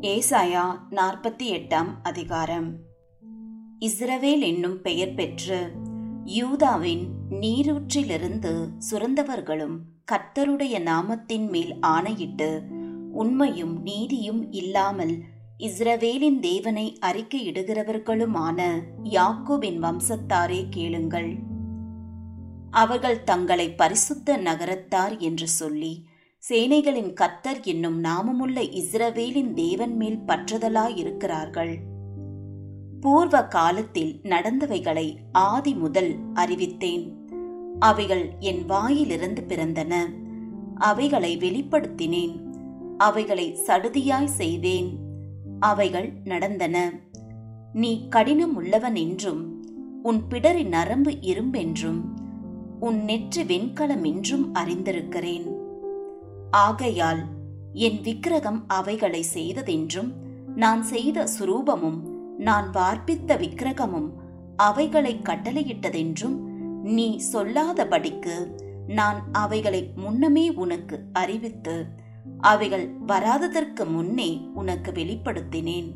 ஏசாயா நாற்பத்தி எட்டாம் அதிகாரம். இஸ்ரவேல் என்னும் பெயர் பெற்று யூதாவின் நீரூற்றிலிருந்து சுரந்தவர்களும் கர்த்தருடைய நாமத்தின் மேல் ஆணையிட்டு உண்மையும் நீதியும் இல்லாமல் இஸ்ரவேலின் தேவனை அறிக்கையிடுகிறவர்களுமான யாக்கோபின் வம்சத்தாரே கேளுங்கள். அவர்கள் தங்களை பரிசுத்த நகரத்தார் என்று சொல்லி சேனைகளின் கத்தர் என்னும் நாமமுள்ள இஸ்ரவேலின் தேவன் மேல் பற்றுதலாயிருக்கிறார்கள். பூர்வ காலத்தில் நடந்தவைகளை ஆதி முதல் அறிவித்தேன். அவைகள் என் வாயிலிருந்து பிறந்தன. அவைகளை வெளிப்படுத்தினேன். அவைகளை சடுதியாய் செய்தேன். அவைகள் நடந்தன. நீ கடினம் உள்ளவன் என்றும் உன் பிடரி நரம்பு இரும்பென்றும் உன் நெற்றி வெண்கலம் என்றும் அறிந்திருக்கிறேன். ஆகையால் என் விக்கிரகம் அவைகளை செய்ததென்றும் நான் செய்த சுரூபமும் நான் வார்ப்பித்த விக்கிரகமும் அவைகளை கட்டளையிட்டதென்றும் நீ சொல்லாதபடிக்கு நான் அவைகளை முன்னமே உனக்கு அறிவித்து அவைகள் வராததற்கு முன்னே உனக்கு வெளிப்படுத்தினேன்.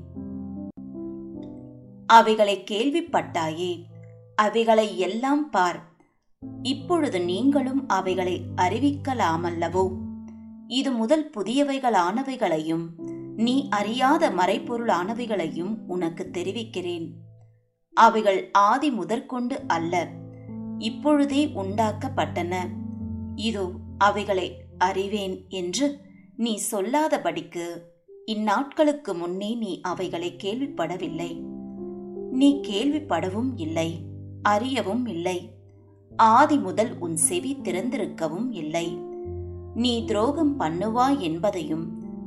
அவைகளை கேள்விப்பட்டாயே அவைகளை எல்லாம் பார் இப்பொழுது நீங்களும் அவைகளை அறிவிக்கலாமல்லவோ? இது முதல் புதியவைகளானவைகளையும் நீ அறியாத மறைப்பொருளானவைகளையும் உனக்கு தெரிவிக்கிறேன். அவைகள் ஆதி முதற்கொண்டு அல்ல இப்பொழுதே உண்டாக்கப்பட்டன. இதோ அவைகளை அறிவேன் என்று நீ சொல்லாதபடிக்கு இந்நாட்களுக்கு முன்னே நீ அவைகளை கேள்விப்படவில்லை. நீ கேள்விப்படவும் இல்லை அறியவும் இல்லை. ஆதி முதல் உன் செவி திறந்திருக்கவும் இல்லை. நீ துரோகம் பண்ணுவாய் என்பதையும்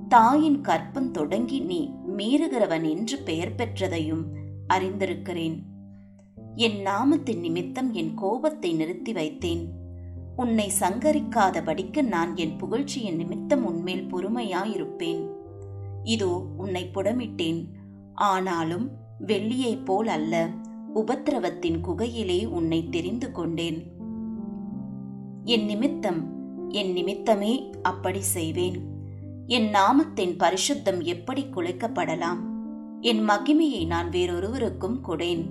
தாயின் கற்பம் தொடங்கி நீ மீறுகிறவன் என்று பெயர் பெற்றதையும் அறிந்திருக்கிறேன். என் நாமத்தின் நிமித்தம் என் கோபத்தை நிறுத்தி வைத்தேன். உன்னை சங்கரிக்காதபடிக்கு நான் என் புகழ்ச்சியின் நிமித்தம் உன்மேல் பொறுமையாயிருப்பேன். இதோ உன்னை புடமிட்டேன். ஆனாலும் வெள்ளியைப் போல் அல்ல உபத்திரவத்தின் குகையிலே உன்னை தெரிந்து கொண்டேன். என் நிமித்தம் என் நிமித்தமே அப்படி செய்வேன். என் நாமத்தின் பரிசுத்தம் எப்படி குலைக்கப்படலாம்? என் மகிமையை நான் வேறொருவருக்கும் கொடேன்.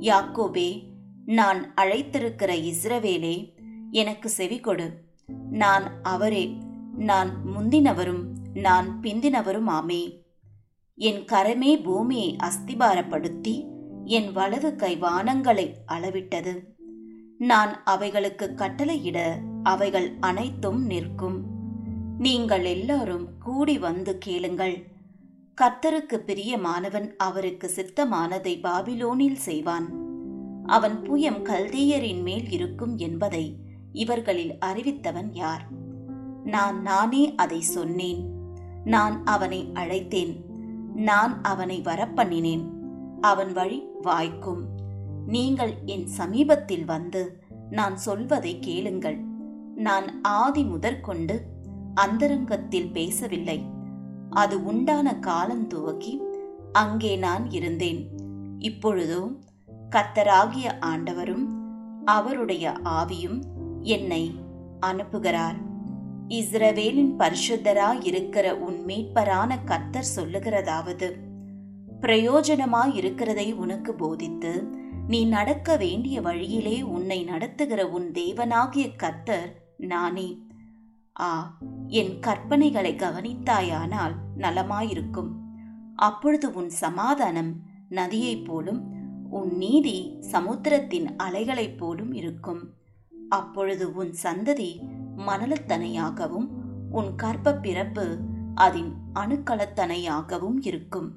யாக்கோபே நான் அழைத்திருக்கிற இஸ்ரவேலே எனக்கு செவி கொடு. நான் அவரே நான் முந்தினவரும் நான் பிந்தினவரும் ஆமே என் கரமே பூமியை அஸ்திபாரப்படுத்தி என் வலது கை வானங்களை அளவிட்டது. நான் அவைகளுக்கு கட்டளையிட அவைகள் அனைத்தும் நிற்கும். நீங்கள் எல்லாரும் கூடி வந்து கேளுங்கள். கர்த்தருக்கு பிரியமானவன் அவருக்கு சித்தமானதை பாபிலோனில் செய்வான். அவன் புயம் கல்தேயரின் மேல் இருக்கும் என்பதை இவர்களில் அறிவித்தவன் யார்? நான் நானே அதை சொன்னேன். நான் அவனை அழைத்தேன். நான் அவனை வரப்பண்ணினேன். அவன் வழி வாய்க்கும். நீங்கள் என் சமீபத்தில் வந்து நான் சொல்வதை கேளுங்கள். நான் ஆதி முதற்கொண்டு அந்தரங்கத்தில் பேசவில்லை. அது உண்டான காலம் துவக்கி அங்கே நான் இருந்தேன். இப்பொழுதோ கத்தராகிய ஆண்டவரும் அவருடைய ஆவியும் என்னை அனுப்புகிறார். இஸ்ரவேலின் பரிசுத்தராயிருக்கிற உன் மீட்பரான கத்தர் சொல்லுகிறதாவது பிரயோஜனமாயிருக்கிறதை உனக்கு போதித்து நீ நடக்க வேண்டிய வழியிலே உன்னை நடத்துகிற உன் தேவனாகிய கத்தர் நானே. ஆ என் கற்பனைகளை கவனித்தாயானால் நலமாயிருக்கும். அப்பொழுது உன் சமாதானம் நதியைப் போலும் உன் நீதி சமுத்திரத்தின் அலைகளைப் போலும் இருக்கும். அப்பொழுது உன் சந்ததி மணலத்தனையாகவும் உன் கற்ப பிறப்பு அதன் அணுக்களத்தனையாகவும் இருக்கும்.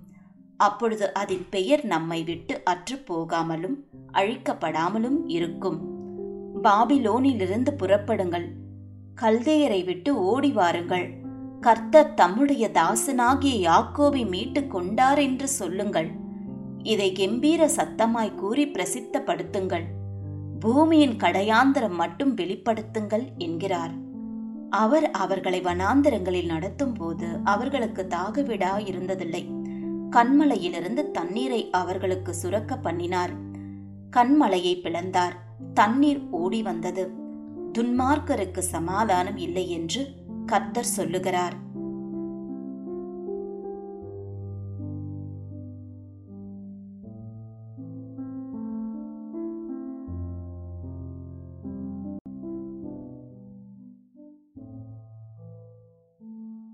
அப்பொழுது அதன் பெயர் நம்மை விட்டு அற்று போகாமலும் அழிக்கப்படாமலும் இருக்கும். பாபிலோனிலிருந்து புறப்படுங்கள். கல்தேயரை விட்டு ஓடி வாருங்கள். கர்த்தர் தம்முடைய தாசனாகிய யாக்கோவை மீட்டு கொண்டார் என்று சொல்லுங்கள். இதை கெம்பீர சத்தமாய் கூறி பிரசித்தப்படுத்துங்கள். பூமியின் கடையாந்தரம் மட்டும் வெளிப்படுத்துங்கள் என்கிறார். அவர் அவர்களை வனாந்திரங்களில் நடத்தும் போது அவர்களுக்கு தாகவிடா இருந்ததில்லை. கண்மலையிலிருந்து தண்ணீரை அவர்களுக்கு சுரக்க பண்ணினார். கண்மலையை பிளந்தார். தண்ணீர் ஓடி வந்தது. துன்மார்க்கருக்கு சமாதானம் இல்லை என்று கர்த்தர் சொல்லுகிறார்.